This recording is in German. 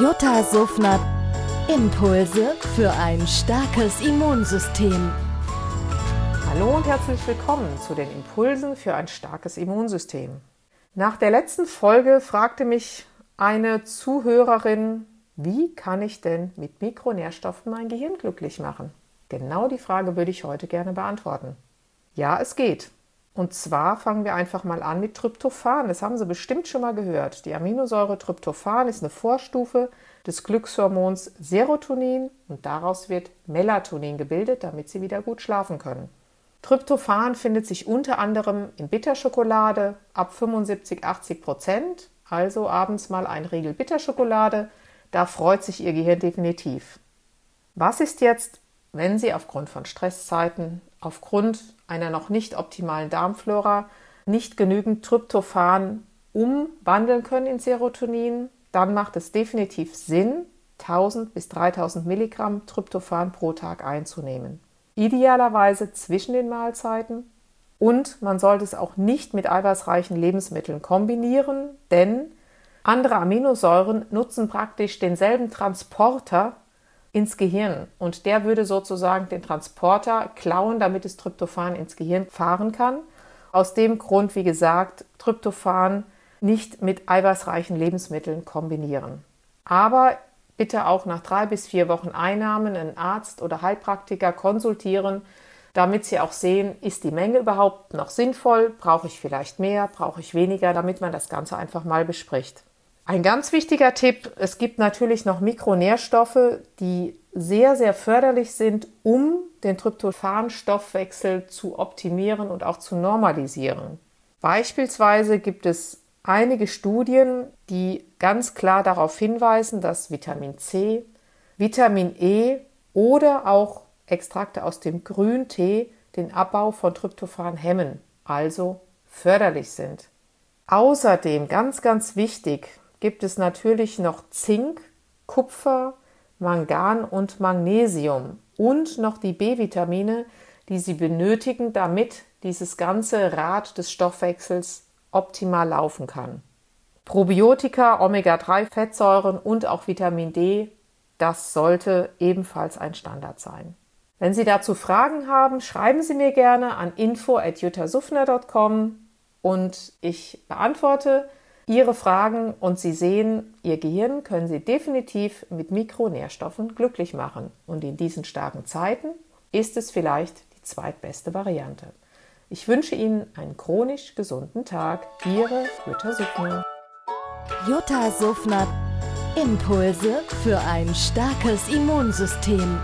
Jutta Suffner. Impulse für ein starkes Immunsystem. Hallo und herzlich willkommen zu den Impulsen für ein starkes Immunsystem. Nach der letzten Folge fragte mich eine Zuhörerin, wie kann ich denn mit Mikronährstoffen mein Gehirn glücklich machen? Genau die Frage würde ich heute gerne beantworten. Ja, es geht. Und zwar fangen wir einfach mal an mit Tryptophan. Das haben Sie bestimmt schon mal gehört. Die Aminosäure Tryptophan ist eine Vorstufe des Glückshormons Serotonin und daraus wird Melatonin gebildet, damit Sie wieder gut schlafen können. Tryptophan findet sich unter anderem in Bitterschokolade ab 75, 80 Prozent. Also abends mal ein Riegel Bitterschokolade. Da freut sich Ihr Gehirn definitiv. Was ist jetzt, wenn Sie aufgrund von Stresszeiten, aufgrund einer noch nicht optimalen Darmflora nicht genügend Tryptophan umwandeln können in Serotonin, dann macht es definitiv Sinn, 1000 bis 3000 Milligramm Tryptophan pro Tag einzunehmen. Idealerweise zwischen den Mahlzeiten und man sollte es auch nicht mit eiweißreichen Lebensmitteln kombinieren, denn andere Aminosäuren nutzen praktisch denselben Transporter ins Gehirn und der würde sozusagen den Transporter klauen, damit das Tryptophan ins Gehirn fahren kann. Aus dem Grund, wie gesagt, Tryptophan nicht mit eiweißreichen Lebensmitteln kombinieren. Aber bitte auch nach drei bis vier Wochen Einnahmen einen Arzt oder Heilpraktiker konsultieren, damit Sie auch sehen, ist die Menge überhaupt noch sinnvoll, brauche ich vielleicht mehr, brauche ich weniger, damit man das Ganze einfach mal bespricht. Ein ganz wichtiger Tipp, es gibt natürlich noch Mikronährstoffe, die sehr, sehr förderlich sind, um den Tryptophan-Stoffwechsel zu optimieren und auch zu normalisieren. Beispielsweise gibt es einige Studien, die ganz klar darauf hinweisen, dass Vitamin C, Vitamin E oder auch Extrakte aus dem Grüntee den Abbau von Tryptophan hemmen, also förderlich sind. Außerdem ganz, ganz wichtig, gibt es natürlich noch Zink, Kupfer, Mangan und Magnesium und noch die B-Vitamine, die Sie benötigen, damit dieses ganze Rad des Stoffwechsels optimal laufen kann. Probiotika, Omega-3-Fettsäuren und auch Vitamin D, das sollte ebenfalls ein Standard sein. Wenn Sie dazu Fragen haben, schreiben Sie mir gerne an info.jutasuffner.com und ich beantworte Ihre Fragen und Sie sehen, Ihr Gehirn können Sie definitiv mit Mikronährstoffen glücklich machen. Und in diesen starken Zeiten ist es vielleicht die zweitbeste Variante. Ich wünsche Ihnen einen chronisch gesunden Tag. Ihre Jutta Suffner. Jutta Suffner. Impulse für ein starkes Immunsystem.